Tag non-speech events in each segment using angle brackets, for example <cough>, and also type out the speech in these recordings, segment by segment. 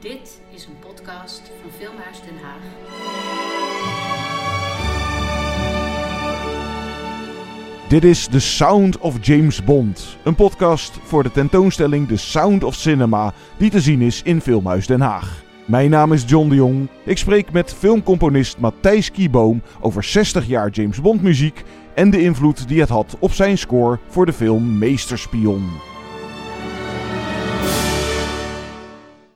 Dit is een podcast van Filmhuis Den Haag. Dit is The Sound of James Bond, een podcast voor de tentoonstelling The Sound of Cinema, die te zien is in Filmhuis Den Haag. Mijn naam is John de Jong. Ik spreek met filmcomponist Matthijs Kieboom over 60 jaar James Bond muziek en de invloed die het had op zijn score voor de film Meesterspion.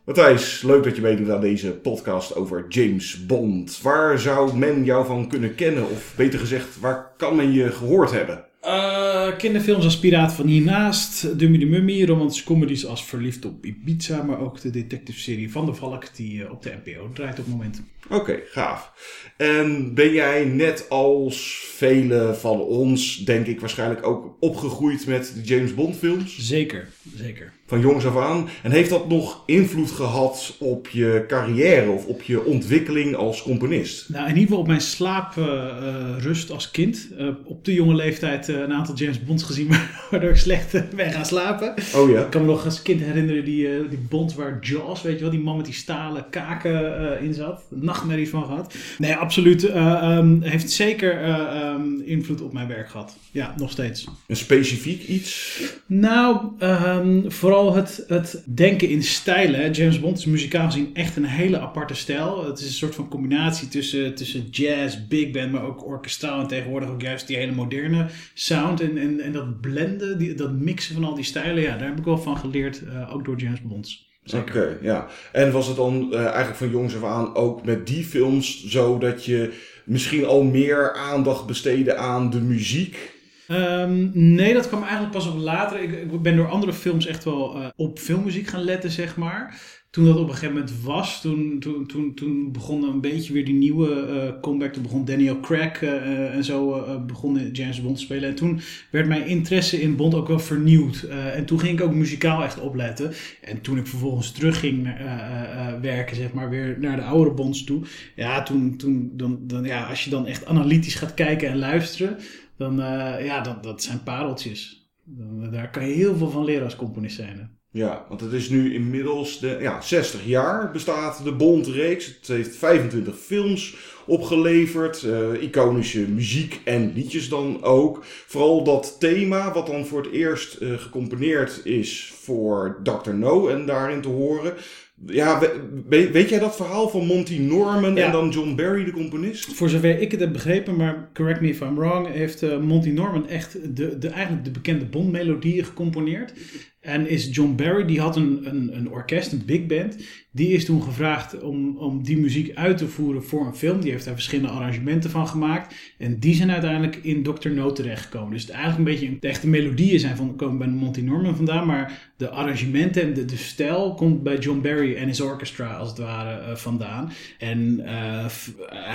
Matthijs, leuk dat je meedoet aan deze podcast over James Bond. Waar zou men jou van kunnen kennen? Of beter gezegd, waar kan men je gehoord hebben? Uh, kinderfilms als Piraat van Hiernaast, Dummy de Mummy, romantische comedies als Verliefd op Ibiza, maar ook de detective-serie Van de Valk die uh, op de NPO draait op het moment. Oké, gaaf. En ben jij net als vele van ons, denk ik waarschijnlijk ook opgegroeid met de James Bond films? Zeker, zeker. Van jongs af aan. En heeft dat nog invloed gehad op je carrière of op je ontwikkeling als componist? Nou, in ieder geval op mijn slaaprust uh, als kind. Op de jonge leeftijd een aantal James Bonds gezien, <laughs> waardoor ik slecht ben gaan slapen. Oh ja. Ik kan me nog als kind herinneren die, die Bond waar Jaws, weet je wel, die man met die stalen kaken in zat. Nachtmerries van gehad. Nee, absoluut. Um, heeft zeker um, invloed op mijn werk gehad. Ja, nog steeds. Een specifiek iets? Nou, um, vooral het, het denken in stijlen. James Bond is muzikaal gezien echt een hele aparte stijl. Het is een soort van combinatie tussen, tussen jazz, big band, maar ook orkestraal. En tegenwoordig ook juist die hele moderne sound. En, en, en dat blenden, die, dat mixen van al die stijlen, ja, daar heb ik wel van geleerd. Uh, ook door James Bonds. Oké, okay, ja. En was het dan uh, eigenlijk van jongs af aan ook met die films zo dat je misschien al meer aandacht besteedde aan de muziek? Um, nee, dat kwam eigenlijk pas op later. Ik, ik ben door andere films echt wel uh, op filmmuziek gaan letten, zeg maar. Toen dat op een gegeven moment was, toen, toen, toen, toen begon een beetje weer die nieuwe uh, comeback. Toen begon Daniel Craig uh, en zo begon James Bond te spelen. En toen werd mijn interesse in Bond ook wel vernieuwd. en toen ging ik ook muzikaal echt opletten. En toen ik vervolgens terug ging werken, zeg maar, weer naar de oudere Bonds toe. Ja, toen, toen dan, dan, ja, als je dan echt analytisch gaat kijken en luisteren dan uh, ja, dat, dat zijn pareltjes. Daar kan je heel veel van leren als componist zijn. Ja, want het is nu inmiddels de, ja, 60 jaar bestaat de Bond-reeks. Het heeft 25 films opgeleverd. Uh, iconische muziek en liedjes dan ook. Vooral dat thema, wat dan voor het eerst uh, gecomponeerd is voor Dr. No en daarin te horen. Ja, weet, weet, jij dat verhaal van Monty Norman ja. en dan John Barry, de componist? Voor zover ik het heb begrepen, maar correct me if I'm wrong, heeft uh, Monty Norman echt de, de, eigenlijk de bekende Bond-melodieën gecomponeerd. En is John Barry, die had een, een, een orkest, een big band. Die is toen gevraagd om, om die muziek uit te voeren voor een film. Die heeft daar verschillende arrangementen van gemaakt. En die zijn uiteindelijk in Dr. No terechtgekomen. Dus het eigenlijk een beetje de echte melodieën zijn van, komen bij Monty Norman vandaan. Maar de arrangementen en de, de stijl komt bij John Barry en his orchestra als het ware uh, vandaan. En uh,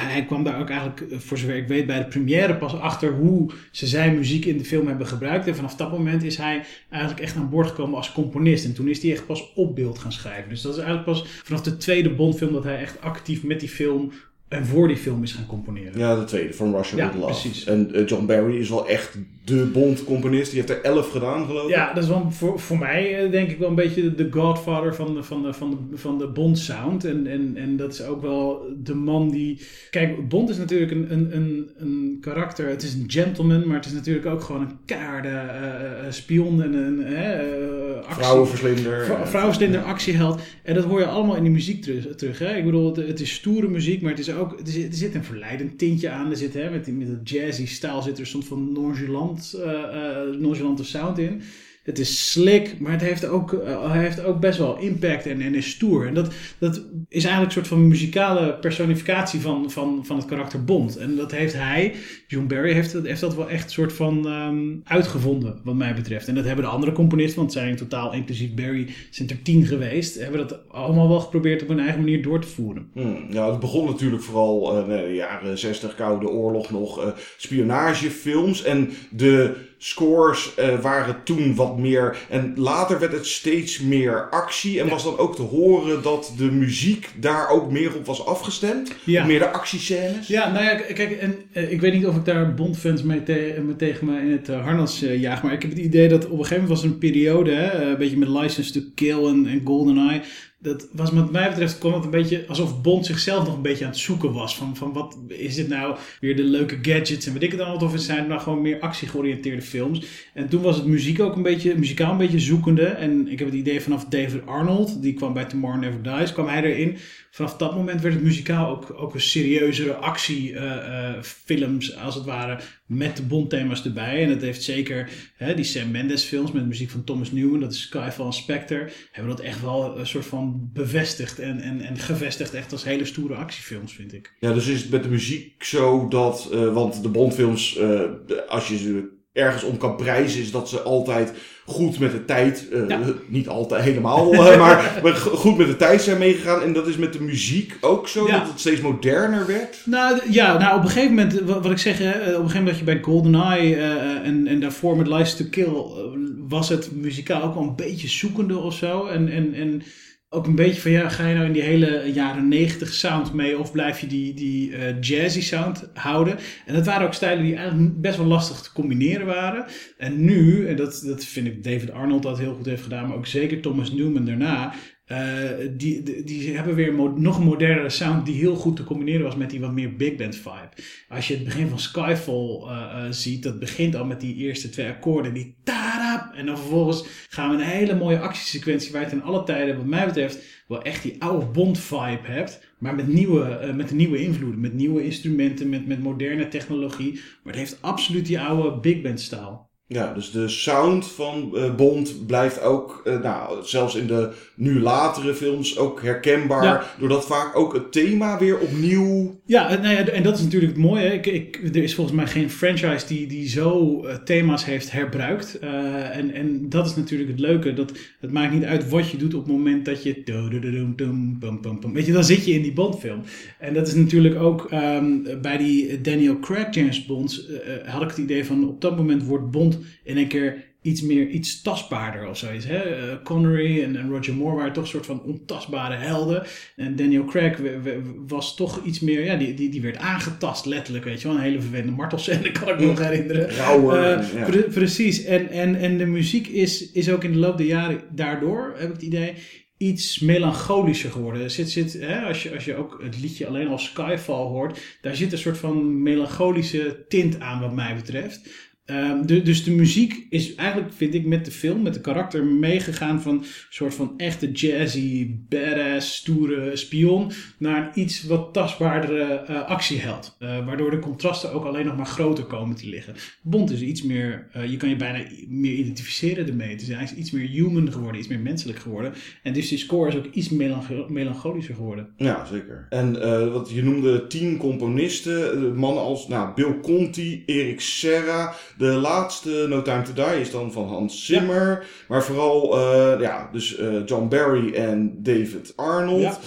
hij kwam daar ook eigenlijk, voor zover ik weet, bij de première pas achter hoe ze zijn muziek in de film hebben gebruikt. En vanaf dat moment is hij eigenlijk echt aan boord gekomen als componist. En toen is hij echt pas op beeld gaan schrijven. Dus dat is eigenlijk pas vanaf de tweede Bondfilm dat hij echt actief met die film en voor die film is gaan componeren. Ja, de tweede, van Russia ja, With Love. Precies. En uh, John Barry is wel echt de Bond-componist. Die heeft er elf gedaan, geloof ik. Ja, dat is wel voor, voor mij uh, denk ik wel een beetje de godfather van de, van de, van de, van de Bond-sound. En, en, en dat is ook wel de man die... Kijk, Bond is natuurlijk een, een, een, een karakter. Het is een gentleman, maar het is natuurlijk ook gewoon een keiharde uh, spion en een... actie, vrouwenverslinder. Vrou vrouwenverslinder, actieheld. En dat hoor je allemaal in de muziek terug. terug hè? Ik bedoel, het, het is stoere muziek, maar het is ook, er, zit, er zit een verleidend tintje aan. Er zit, hè, met, die, met dat jazzy stijl zit er soms van nonchalant, uh, uh, nonchalante sound in. Het is slick, maar het heeft ook, uh, heeft ook best wel impact en, en is stoer. En dat, dat is eigenlijk een soort van muzikale personificatie van, van, van het karakter Bond. En dat heeft hij, John Barry, heeft, heeft dat wel echt een soort van um, uitgevonden, wat mij betreft. En dat hebben de andere componisten, want het zijn totaal, inclusief Barry, zijn er tien geweest, hebben dat allemaal wel geprobeerd op hun eigen manier door te voeren. Hmm, ja, het begon natuurlijk vooral uh, in de jaren 60, Koude Oorlog nog, uh, spionagefilms. En de scores uh, waren toen wat meer. En later werd het steeds meer actie. En ja. was dan ook te horen dat de muziek daar ook meer op was afgestemd? Ja. Meer de actiescènes? Ja, nou ja, kijk, en, uh, ik weet niet of ik daar Bondfans mee, te mee tegen me in het uh, harnas jaag. Maar ik heb het idee dat op een gegeven moment was er een periode, hè, een beetje met License to Kill en, en GoldenEye dat was wat mij betreft kwam het een beetje alsof Bond zichzelf nog een beetje aan het zoeken was. Van, van wat is dit nou weer de leuke gadgets en weet ik het allemaal. Of het zijn nou gewoon meer actiegeoriënteerde films. En toen was het muziek ook een beetje, muzikaal een beetje zoekende. En ik heb het idee vanaf David Arnold, die kwam bij Tomorrow Never Dies, kwam hij erin. Vanaf dat moment werd het muzikaal ook, ook een serieuzere actiefilms, als het ware, met de Bond-thema's erbij. En dat heeft zeker hè, die Sam Mendes films met muziek van Thomas Newman, dat is Skyfall en Spectre, hebben dat echt wel een soort van bevestigd en, en, en gevestigd echt als hele stoere actiefilms, vind ik. Ja, dus is het met de muziek zo dat, uh, want de Bondfilms, uh, als je ze ergens om kan prijzen, is dat ze altijd goed met de tijd, uh, ja. niet altijd helemaal, <laughs> maar, maar, goed met de tijd zijn meegegaan. En dat is met de muziek ook zo, ja. dat het steeds moderner werd? Nou ja, nou op een gegeven moment, wat ik zeg, hè, op een gegeven moment dat je bij GoldenEye uh, en, en daarvoor met License to Kill, was het muzikaal ook wel een beetje zoekende of zo. En, en, en ook een beetje van ja, ga je nou in die hele jaren negentig sound mee of blijf je die, die uh, jazzy sound houden? En dat waren ook stijlen die eigenlijk best wel lastig te combineren waren. En nu, en dat, dat vind ik David Arnold dat heel goed heeft gedaan, maar ook zeker Thomas Newman daarna, uh, die, die, hebben weer nog een modernere sound die heel goed te combineren was met die wat meer big band vibe. Als je het begin van Skyfall uh, uh, ziet, dat begint al met die eerste twee akkoorden, die ta En dan vervolgens gaan we een hele mooie actiesequentie waar je in alle tijden, wat mij betreft, wel echt die oude Bond vibe hebt. Maar met nieuwe, met nieuwe invloeden, met nieuwe instrumenten, met, met moderne technologie. Maar het heeft absoluut die oude big band stijl. Ja, dus de sound van uh, Bond blijft ook, uh, nou, zelfs in de nu latere films ook herkenbaar. Ja. Doordat vaak ook het thema weer opnieuw. Ja, nou ja, en dat is natuurlijk het mooie. Ik, ik, er is volgens mij geen franchise die, die zo uh, thema's heeft herbruikt. en, en dat is natuurlijk het leuke. Dat, het maakt niet uit wat je doet op het moment dat je. Weet je, dan zit je in die Bond-film. En dat is natuurlijk ook um, bij die Daniel Craig James Bonds. had ik het idee van op dat moment wordt Bond in een keer iets meer, iets tastbaarder of zoiets. Hè? Uh, Connery en, en, Roger Moore waren toch een soort van ontastbare helden. En Daniel Craig was toch iets meer, ja, die, die, die werd aangetast letterlijk, weet je wel. Een hele vervelende martelscène kan ik me nog herinneren. Rauwer, uh, ja. pre precies. En, en, en de muziek is, is ook in de loop der jaren daardoor, heb ik het idee, iets melancholischer geworden. Zit, zit, hè, als, je, als je ook het liedje alleen al Skyfall hoort, daar zit een soort van melancholische tint aan wat mij betreft. De, dus de muziek is eigenlijk, vind ik, met de film, met de karakter meegegaan van een soort van echte jazzy, badass, stoere spion naar een iets wat tastbaardere uh, actieheld. Uh, waardoor de contrasten ook alleen nog maar groter komen te liggen. Bond is iets meer, uh, je kan je bijna meer identificeren ermee. Het is iets meer human geworden, iets meer menselijk geworden. En dus die score is ook iets melancho melancholischer geworden. Ja, zeker. En wat je noemde tien componisten, mannen als nou, Bill Conti, Erik Serra. De laatste No Time To Die is dan van Hans Zimmer. Ja. Maar vooral, uh, ja, dus uh, John Barry en David Arnold. Ja.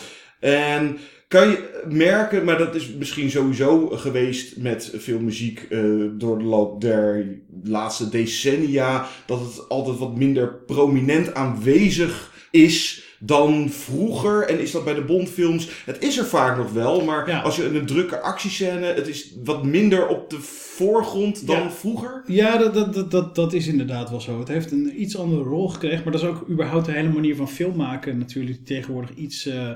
En kan je merken, maar dat is misschien sowieso geweest met veel muziek uh, door de loop der laatste decennia, dat het altijd wat minder prominent aanwezig is dan vroeger. En is dat bij de Bondfilms? Het is er vaak nog wel, maar ja. als je een drukke actiescène, het is wat minder op de voorgrond dan ja. vroeger? Ja, dat, dat, dat, dat, dat is inderdaad wel zo. Het heeft een iets andere rol gekregen, maar dat is ook überhaupt de hele manier van film maken natuurlijk die tegenwoordig iets, uh,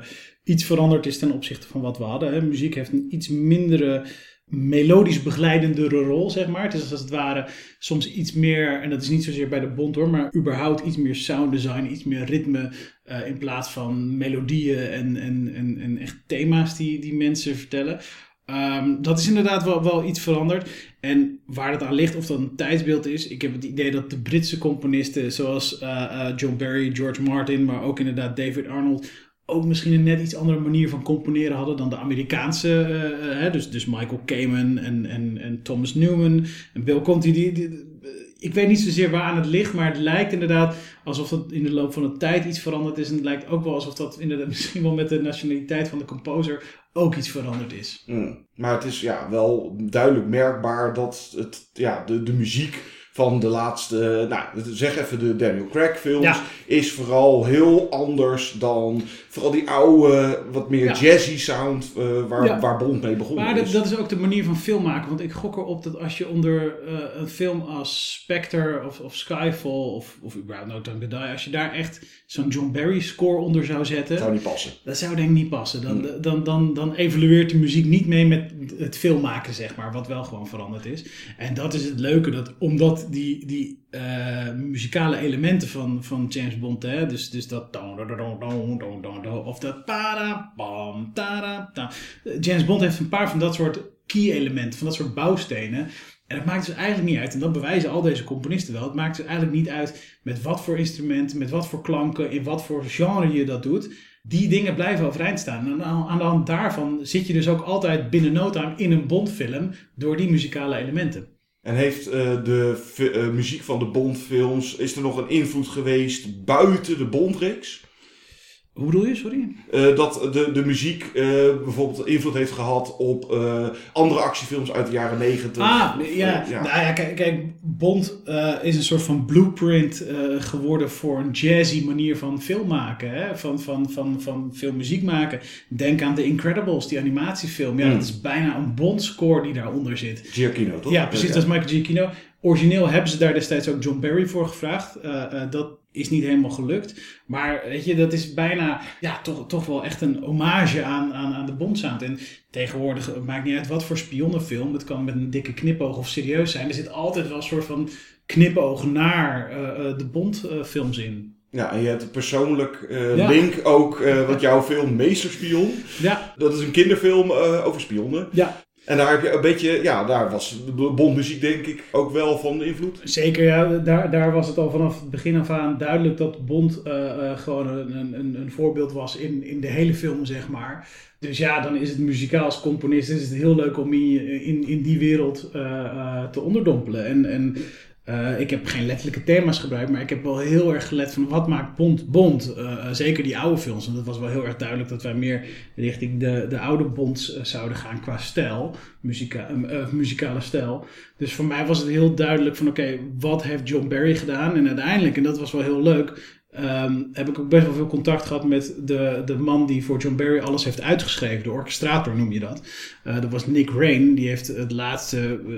iets veranderd is ten opzichte van wat we hadden. Hè. Muziek heeft een iets mindere melodisch begeleidendere rol, zeg maar. Het is als het ware soms iets meer, en dat is niet zozeer bij de Bond hoor, maar überhaupt iets meer sound design, iets meer ritme uh, in plaats van melodieën en, en, en, en echt thema's die, die mensen vertellen. Um, dat is inderdaad wel, wel iets veranderd. En waar het aan ligt, of dat een tijdsbeeld is. Ik heb het idee dat de Britse componisten, zoals uh, uh, John Barry, George Martin, maar ook inderdaad David Arnold, ook misschien een net iets andere manier van componeren hadden dan de Amerikaanse. Uh, hè, dus, dus Michael Kamen en, en, en Thomas Newman en Bill Conti. Die, die, ik weet niet zozeer waar aan het ligt, maar het lijkt inderdaad alsof het in de loop van de tijd iets veranderd is. En het lijkt ook wel alsof dat inderdaad <laughs> misschien wel met de nationaliteit van de composer ook iets veranderd is. Mm. Maar het is ja, wel duidelijk merkbaar dat het, ja, de, de muziek van de laatste, nou zeg even de Daniel Craig films, ja. is vooral heel anders dan vooral die oude, wat meer Ja. jazzy sound uh, waar, Ja. waar Bond mee begonnen Maar dat, is. dat is ook de manier van film maken. Want ik gok erop dat als je onder eh, een film als Spectre of, of Skyfall of, of überhaupt No Time to Die, als je daar echt zo'n John Barry score onder zou zetten, zou niet passen. dat zou denk ik niet passen. Dan, dan, dan, dan evolueert de muziek niet mee met het filmmaken, zeg maar, wat wel gewoon veranderd is. En dat is het leuke, dat omdat die, die eh, muzikale elementen van, van James Bond, hè, dus, dus dat of dat para, ta. James Bond heeft een paar van dat soort key elementen, van dat soort bouwstenen. En het maakt dus eigenlijk niet uit, en dat bewijzen al deze componisten wel, het maakt dus eigenlijk niet uit met wat voor instrumenten, met wat voor klanken, in wat voor genre je dat doet. Die dingen blijven overeind staan. En aan de hand daarvan zit je dus ook altijd binnen no in een Bondfilm door die muzikale elementen. En heeft eh, de eh, muziek van de Bondfilms, is er nog een invloed geweest buiten de Bondreeks? Hoe bedoel je, sorry? Eh, dat de, de muziek eh, bijvoorbeeld invloed heeft gehad op eh, andere actiefilms uit de jaren negentig. Ah, Of, ja. ja. Nou ja, kijk, kijk Bond is een soort van blueprint geworden voor een jazzy manier van film maken. Hè? Van, van, van, van filmmuziek maken. Denk aan The Incredibles, die animatiefilm. Ja, Hmm. dat is bijna een Bond-score die daaronder zit. Giacchino, toch? Ja, precies, dat is Michael Giacchino. Origineel hebben ze daar destijds ook John Barry voor gevraagd. Dat is niet helemaal gelukt. Maar weet je, dat is bijna ja, toch, toch wel echt een hommage aan, aan, aan de Bond-sound. En tegenwoordig, het maakt niet uit wat voor spionnenfilm. Het kan met een dikke knipoog of serieus zijn. Er zit altijd wel een soort van knipoog naar eh, eh, de Bond-films in. Ja, en je hebt een persoonlijk eh, Ja. link ook, eh wat jouw film Meesterspion. Ja, Dat is een kinderfilm over spionnen. ja. En daar heb je een beetje, ja, daar was de Bondmuziek denk ik ook wel van invloed. Zeker, ja. Daar, daar was het al vanaf het begin af aan duidelijk dat Bond eh, eh, gewoon een, een, een voorbeeld was in, in de hele film, zeg maar. Dus ja, dan is het muzikaal als componist is het heel leuk om in, in, in die wereld eh, te onderdompelen. En, en eh, ik heb geen letterlijke thema's gebruikt, maar ik heb wel heel erg gelet van wat maakt Bond Bond. Eh, eh, zeker die oude films, want het was wel heel erg duidelijk dat wij meer richting de, de oude Bonds zouden gaan qua stijl, muzika, muzikale stijl. Dus voor mij was het heel duidelijk van oké, wat heeft John Barry gedaan? En uiteindelijk, en dat was wel heel leuk, ehm, heb ik ook best wel veel contact gehad met de, de man die voor John Barry alles heeft uitgeschreven. De orchestrator noem je dat. Eh, dat was Nick Rain. Die heeft het laatste eh,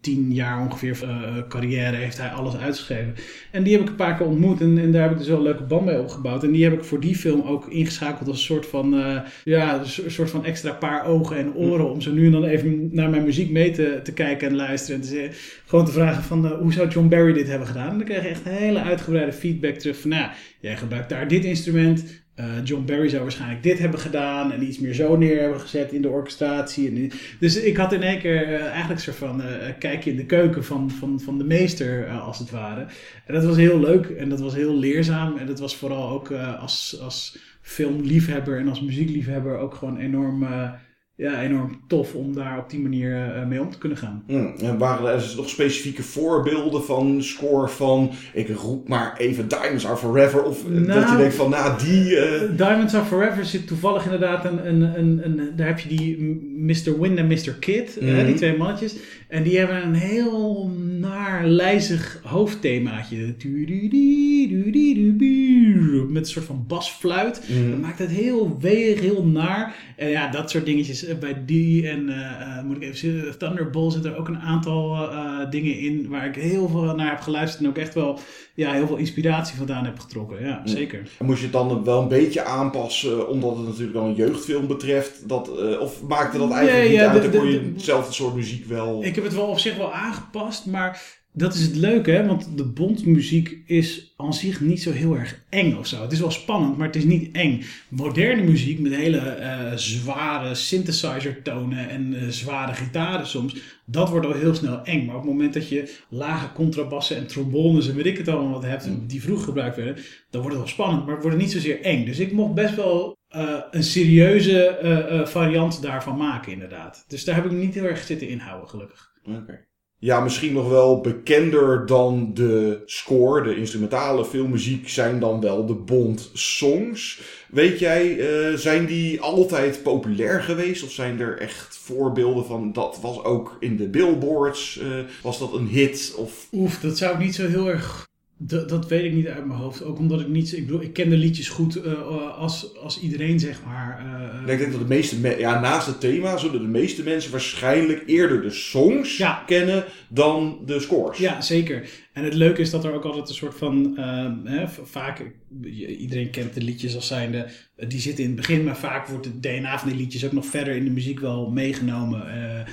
tien jaar ongeveer eh, carrière heeft hij alles uitgeschreven. En die heb ik een paar keer ontmoet en, en daar heb ik dus wel een leuke band mee opgebouwd. En die heb ik voor die film ook ingeschakeld als een soort van, ja, een soort- van extra paar ogen en oren. Om zo nu en dan even naar mijn muziek mee te, te kijken en luisteren. En te zeggen, gewoon te vragen van, hoe zou John Barry dit hebben gedaan? En dan kreeg je echt hele uitgebreide feedback terug van, nou, jij gebruikt daar dit instrument. Eh, John Barry zou waarschijnlijk dit hebben gedaan en iets meer zo neer hebben gezet in de orchestratie. En, dus ik had in één keer eh, eigenlijk soort van eh kijkje in de keuken van, van, van de meester, als het ware. En dat was heel leuk en dat was heel leerzaam. En dat was vooral ook als, als filmliefhebber en als muziekliefhebber ook gewoon enorm, ja, enorm tof om daar op die manier eh, mee om te kunnen gaan. Hm, En waren er nog specifieke voorbeelden van score van, ik roep maar even Diamonds Are Forever, of eh, dat je Nou, denkt van, nou die... eh, Diamonds Are Forever zit toevallig inderdaad een, een, een, een daar heb je die Mr. Wind en Mr. Kid, Mhm. die twee mannetjes. En die hebben een heel naar lijzig hoofdthemaatje. Met een soort van basfluit. hm. Dat maakt het heel weeg, heel naar. En ja, dat soort dingetjes eh, bij die en eh, moet ik even zien, Thunderbolt zitten er ook een aantal dingen in waar ik heel veel naar heb geluisterd en ook echt wel ja, heel veel inspiratie vandaan heb getrokken. Ja, zeker. Moest je het dan wel een beetje aanpassen, omdat het natuurlijk dan een jeugdfilm betreft? Dat, of maakte dat eigenlijk Nee, niet ja, uit? Dan kon je de- hetzelfde soort muziek wel... Ik heb het wel op zich wel aangepast, maar dat is het leuke, hè? want de Bondmuziek is aan zich niet zo heel erg eng of zo. Het is wel spannend, maar het is niet eng. Moderne muziek met hele eh, zware synthesizer tonen en eh, zware gitaren soms, dat wordt al heel snel eng. Maar op het moment dat je lage contrabassen en trombones en weet ik het allemaal wat hebt, die vroeg gebruikt werden, dan wordt het wel spannend, maar het wordt niet zozeer eng. Dus ik mocht best wel eh, een serieuze variant daarvan maken, inderdaad. Dus daar heb ik me niet heel erg zitten inhouden, gelukkig. Oké. Ja, misschien nog wel bekender dan de score, de instrumentale filmmuziek, zijn dan wel de Bond-songs. Weet jij, eh, zijn die altijd populair geweest? Of zijn er echt voorbeelden van, dat was ook in de billboards, eh, was dat een hit? Of, Oef, dat zou ik niet zo heel erg Dat, dat weet ik niet uit mijn hoofd. Ook omdat ik niet... Ik bedoel, ik ken de liedjes goed uh, als, als iedereen, zeg maar. Uh, ik denk dat de meeste... Ja, naast het thema zullen de meeste mensen waarschijnlijk eerder de songs ja. kennen dan de scores. Ja, zeker. En het leuke is dat er ook altijd een soort van... hè, vaak, iedereen kent de liedjes als zijnde... Die zitten in het begin, maar vaak wordt het DNA van die liedjes ook nog verder in de muziek wel meegenomen.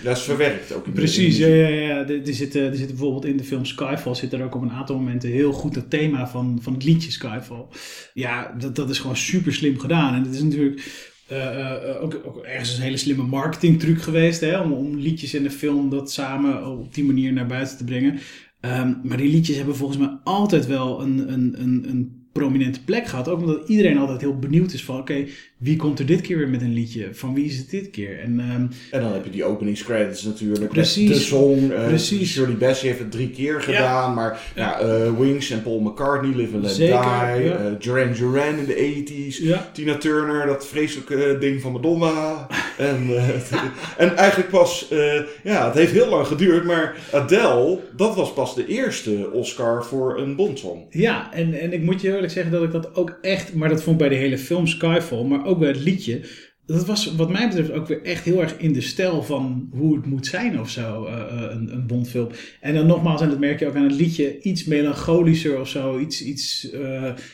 dat is verwerkt ook. In precies, ja, ja, ja. Er, zitten, er zitten bijvoorbeeld in de film Skyfall... zit er ook op een aantal momenten heel goed het thema van, van het liedje Skyfall. Ja, dat, dat is gewoon super slim gedaan. En het is natuurlijk... Uh, ook, ook, ergens een hele slimme marketingtruc geweest hè, om, om liedjes in de film dat samen op die manier naar buiten te brengen. Um, maar die liedjes hebben volgens mij altijd wel een, een, een, een prominente plek gehad. Ook omdat iedereen altijd heel benieuwd is van... oké, wie komt er dit keer weer met een liedje? Van wie is het dit keer? En, um, en dan heb je die openingscredits natuurlijk. Precies. De song. Uh, precies. Shirley Bassey heeft het drie keer gedaan. Ja. Maar ja. Uh, Wings en Paul McCartney, Live and Let Zeker, Die. Ja. Uh, Duran Duran in de 80s. Ja. Tina Turner, dat vreselijke ding van Madonna. En, en eigenlijk pas... ja, het heeft heel lang geduurd. Maar Adele, dat was pas de eerste Oscar voor een Bondsong. Ja, en, en ik moet je eerlijk zeggen dat ik dat ook echt... Maar dat vond ik bij de hele film Skyfall, maar ook bij het liedje. Dat was wat mij betreft ook weer echt heel erg in de stijl van hoe het moet zijn of zo, uh, een, een Bondfilm. En dan nogmaals, en dat merk je ook aan het liedje, iets melancholischer of zo, iets, iets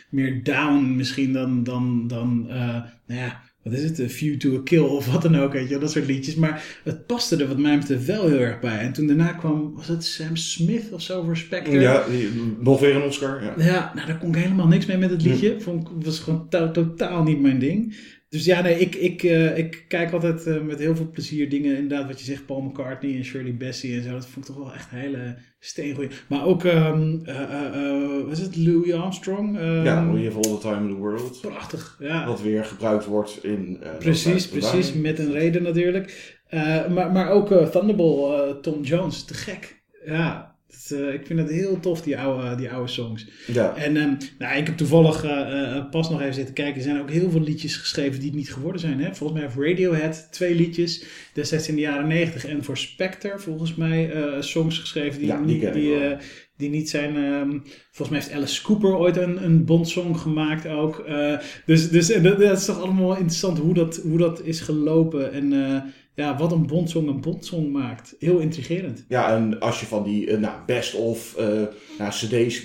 meer down misschien dan, dan, dan nou ja, wat is het, A View to a Kill of wat dan ook, weet je, dat soort liedjes. Maar het paste er wat mij betreft wel heel erg bij. En toen daarna kwam, was het Sam Smith of zo voor Spectre? Ja, die, nog weer een Oscar. Ja. ja, nou daar kon ik helemaal niks mee met het liedje. Vond, was gewoon to totaal niet mijn ding. Dus ja, nee, ik, ik, uh, ik kijk altijd uh, met heel veel plezier dingen, inderdaad, wat je zegt, Paul McCartney en Shirley Bassey en zo. Dat vond ik toch wel echt een hele steengoeie. Maar ook, um, uh, wat is het, Louis Armstrong? Um, ja, We Have All the Time in the World. Prachtig, ja. Wat weer gebruikt wordt in... precies, precies, met een reden natuurlijk. maar, maar ook Thunderball, Tom Jones, te gek. Ja, uh, ik vind het heel tof, die oude, die oude songs. Ja. En um, nou, ik heb toevallig uh, uh, pas nog even zitten kijken. Er zijn ook heel veel liedjes geschreven die het niet geworden zijn. Hè? Volgens mij heeft Radiohead twee liedjes destijds in de jaren negentig. En voor Spectre volgens mij songs geschreven die, ja, die, niet, die, die niet zijn... Um, volgens mij heeft Alice Cooper ooit een, een Bond-song gemaakt ook. dus dus dat, dat, is toch allemaal interessant hoe dat, hoe dat is gelopen. En ja, wat een bondsong een bondsong maakt. Heel intrigerend. Ja, en als je van die uh, nou, best of uh, nou, cd's.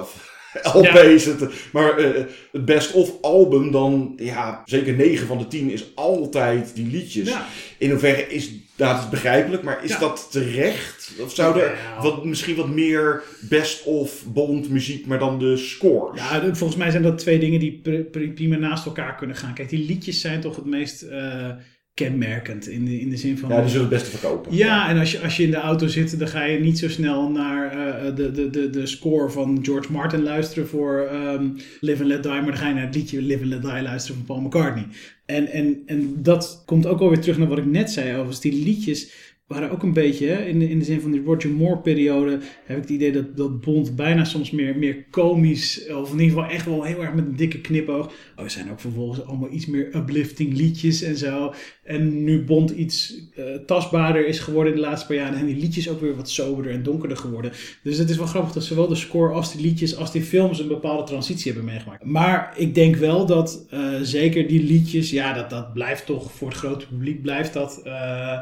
Of, <laughs> LP's, ja. het, maar uh, het best of album, dan ja, zeker 9 van de 10 is altijd die liedjes. Ja. In hoeverre is dat is begrijpelijk, maar is Ja. dat terecht? Of zou er wat, misschien wat meer best of Bond muziek, maar dan de scores? Ja, volgens mij zijn dat twee dingen die pr- pr- prima naast elkaar kunnen gaan. Kijk, die liedjes zijn toch het meest eh, kenmerkend in de, in de zin van... Ja, die zullen het beste verkopen. Ja, en als je, als je in de auto zit, dan ga je niet zo snel naar eh, de, de, de, de score van George Martin luisteren voor ehm, Live and Let Die, maar dan ga je naar het liedje Live and Let Die luisteren van Paul McCartney. En, en, en dat komt ook alweer terug naar wat ik net zei, overigens. Die liedjes waren ook een beetje, in, de, in de zin van die Roger Moore periode, heb ik het idee dat, dat Bond bijna soms meer, meer komisch, of in ieder geval echt wel heel erg met een dikke knipoog. Oh, er zijn ook vervolgens allemaal iets meer uplifting liedjes en zo. En nu Bond iets eh, tastbaarder is geworden in de laatste paar jaren, zijn die liedjes ook weer wat soberder en donkerder geworden. Dus het is wel grappig dat zowel de score als die liedjes als die films een bepaalde transitie hebben meegemaakt. Maar ik denk wel dat eh, zeker die liedjes, ja, dat, dat blijft toch voor het grote publiek, blijft dat eh,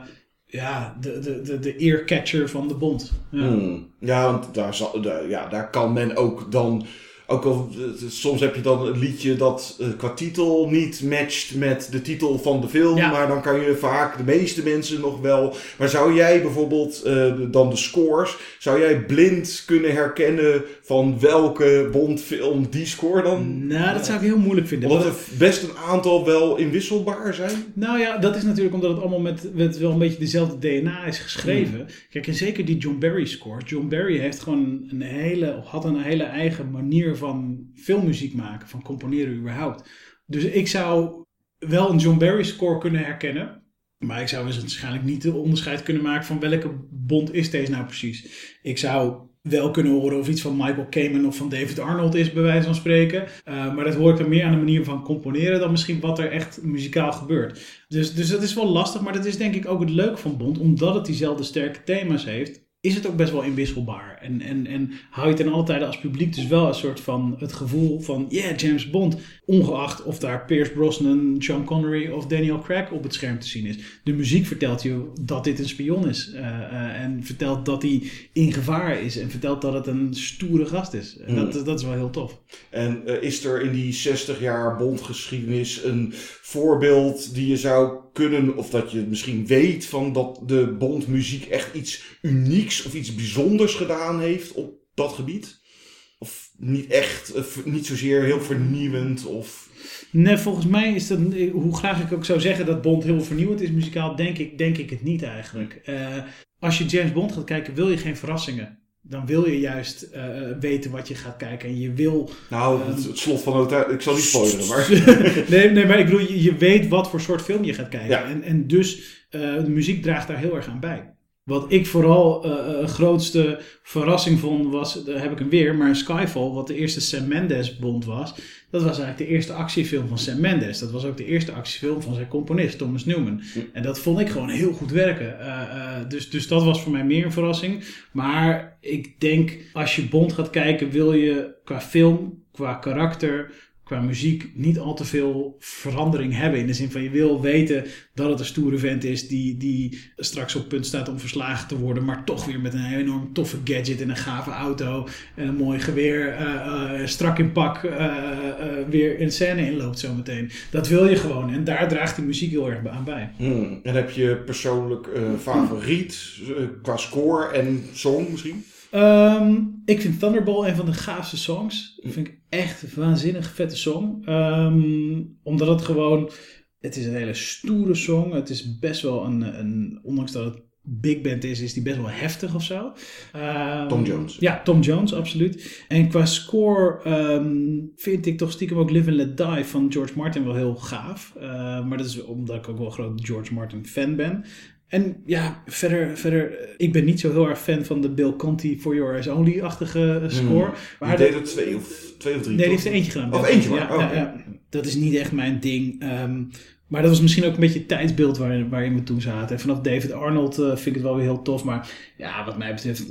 ja, de, de, de, de earcatcher van de Bond. Ja. Hmm. Ja, want daar, zal, ja, daar kan men ook dan. Ook al, eh, soms heb je dan een liedje dat eh, qua titel niet matcht met de titel van de film. Ja. Maar dan kan je vaak, de meeste mensen nog wel. Maar zou jij bijvoorbeeld eh, dan de scores, zou jij blind kunnen herkennen van welke Bondfilm die score dan? Nou, dat zou ik heel moeilijk vinden. Omdat er best een aantal wel inwisselbaar zijn. Nou ja, dat is natuurlijk omdat het allemaal met, met wel een beetje dezelfde DNA is geschreven. Kijk, en zeker die John Barry score. John Barry heeft gewoon een hele, had een hele eigen manier van filmmuziek maken, van componeren überhaupt. Dus ik zou wel een John Barry score kunnen herkennen. Maar ik zou dus waarschijnlijk niet de onderscheid kunnen maken van welke bond is deze nou precies. Ik zou wel kunnen horen of iets van Michael Kamen of van David Arnold is, bij wijze van spreken. Uh, maar dat hoor ik dan meer aan de manier van componeren dan misschien wat er echt muzikaal gebeurt. Dus, dus dat is wel lastig, maar dat is denk ik ook het leuke van Bond, omdat het diezelfde sterke thema's heeft. Is het ook best wel inwisselbaar. En, en, en hou je ten alle tijde als publiek dus wel een soort van het gevoel van, yeah, James Bond. Ongeacht of daar Pierce Brosnan, Sean Connery of Daniel Craig op het scherm te zien is. De muziek vertelt je dat dit een spion is. Uh, uh, en vertelt dat hij in gevaar is. En vertelt dat het een stoere gast is. En dat, Hmm. dat is wel heel tof. En eh, is er in die 60 jaar Bondgeschiedenis een voorbeeld die je zou kunnen, of dat je misschien weet van dat de Bondmuziek echt iets unieks of iets bijzonders gedaan heeft op dat gebied? Of niet echt, eh, niet zozeer heel vernieuwend of... Nee, volgens mij is dat, hoe graag ik ook zou zeggen dat Bond heel vernieuwend is muzikaal, denk ik, denk ik het niet eigenlijk. Eh, als je James Bond gaat kijken, wil je geen verrassingen. Dan wil je juist eh, weten wat je gaat kijken. En je wil. Nou, Ehm, het, het slot van Hotel, ik zal niet spoileren, maar... <laughs> nee, nee, maar ik bedoel, je, je weet wat voor soort film je gaat kijken. Ja. En, en dus de muziek draagt daar heel erg aan bij. Wat ik vooral eh, grootste verrassing vond, was, daar heb ik hem weer, maar Skyfall, wat de eerste Sam Mendes Bond was, dat was eigenlijk de eerste actiefilm van Sam Mendes. Dat was ook de eerste actiefilm van zijn componist, Thomas Newman. En dat vond ik gewoon heel goed werken. Eh, dus, dus dat was voor mij meer een verrassing. Maar ik denk, als je Bond gaat kijken, wil je qua film, qua karakter, qua muziek niet al te veel verandering hebben. In de zin van je wil weten dat het een stoere vent is die, die straks op punt staat om verslagen te worden, maar toch weer met een enorm toffe gadget en een gave auto en een mooi geweer eh, eh, strak in pak eh, weer in scène inloopt zometeen. Dat wil je gewoon en daar draagt die muziek heel erg aan bij. Hmm. En heb je persoonlijk favoriet qua score en song misschien? Ehm, ik vind Thunderball een van de gaafste songs. Dat vind ik echt een waanzinnig vette song. Ehm, omdat het gewoon... Het is een hele stoere song. Het is best wel een... een ondanks dat het big band is, is die best wel heftig of zo. Ehm, Tom Jones. Ja, Tom Jones, absoluut. En qua score ehm, vind ik toch stiekem ook Live and Let Die van George Martin wel heel gaaf. Maar dat is omdat ik ook wel een groot George Martin fan ben. En ja, verder, verder, eh, ik ben niet zo heel erg fan van de Bill Conti For Your Eyes Only-achtige eh, score. Maar Die de- deed er twee of, twee of drie, Nee, die heeft er eentje gedaan. Of eentje maar, ja, ja, ja. Dat is niet echt mijn ding. Ehm, maar dat was misschien ook een beetje het tijdsbeeld waar, waarin we toen zaten. En vanaf David Arnold eh, vind ik het wel weer heel tof. Maar ja, wat mij betreft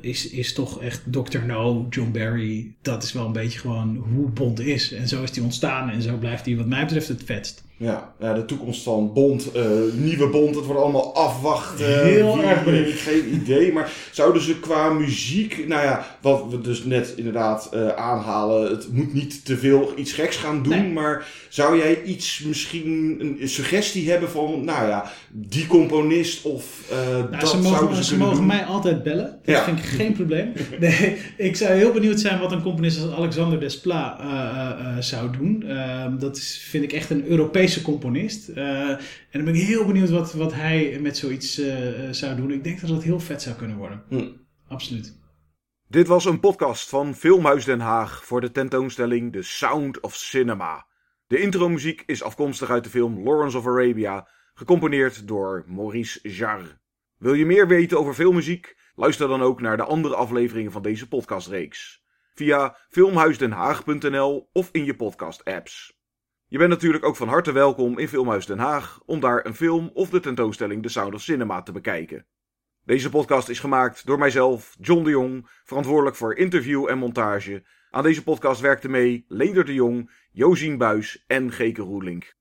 is, is toch echt Dr. No, John Barry. Dat is wel een beetje gewoon hoe Bond is. En zo is hij ontstaan. En zo blijft hij wat mij betreft het vetst. Ja, ja, de toekomst van Bond, eh, nieuwe Bond, het wordt allemaal afwachten. Heel Wie- erg benieuwd. Ik geen idee, maar zouden ze qua muziek, nou ja, wat we dus net inderdaad eh, aanhalen, het moet niet te veel iets geks gaan doen, Nee. maar zou jij iets, misschien een suggestie hebben van, nou ja, die componist of eh, Nou, dat ze zouden mogen, ze ze mogen doen? mij altijd bellen. Dat Ja. vind ik geen probleem. Nee, ik zou heel benieuwd zijn wat een componist als Alexander Desplat eh, eh, eh, zou doen. Ehm, dat is, vind ik echt een Europese componist. Eh, en dan ben ik heel benieuwd wat, wat hij met zoiets eh, eh, zou doen. Ik denk dat het heel vet zou kunnen worden. Hm. Absoluut. Dit was een podcast van Filmhuis Den Haag voor de tentoonstelling The Sound of Cinema. De intromuziek is afkomstig uit de film Lawrence of Arabia, gecomponeerd door Maurice Jarre. Wil je meer weten over filmmuziek? Luister dan ook naar de andere afleveringen van deze podcastreeks. Via filmhuisdenhaag.nl of in je podcast-apps. Je bent natuurlijk ook van harte welkom in Filmhuis Den Haag om daar een film of de tentoonstelling The Sound of Cinema te bekijken. Deze podcast is gemaakt door mijzelf, John de Jong, verantwoordelijk voor interview en montage. Aan deze podcast werkten mee Leder de Jong, Josien Buis en Geke Roelink.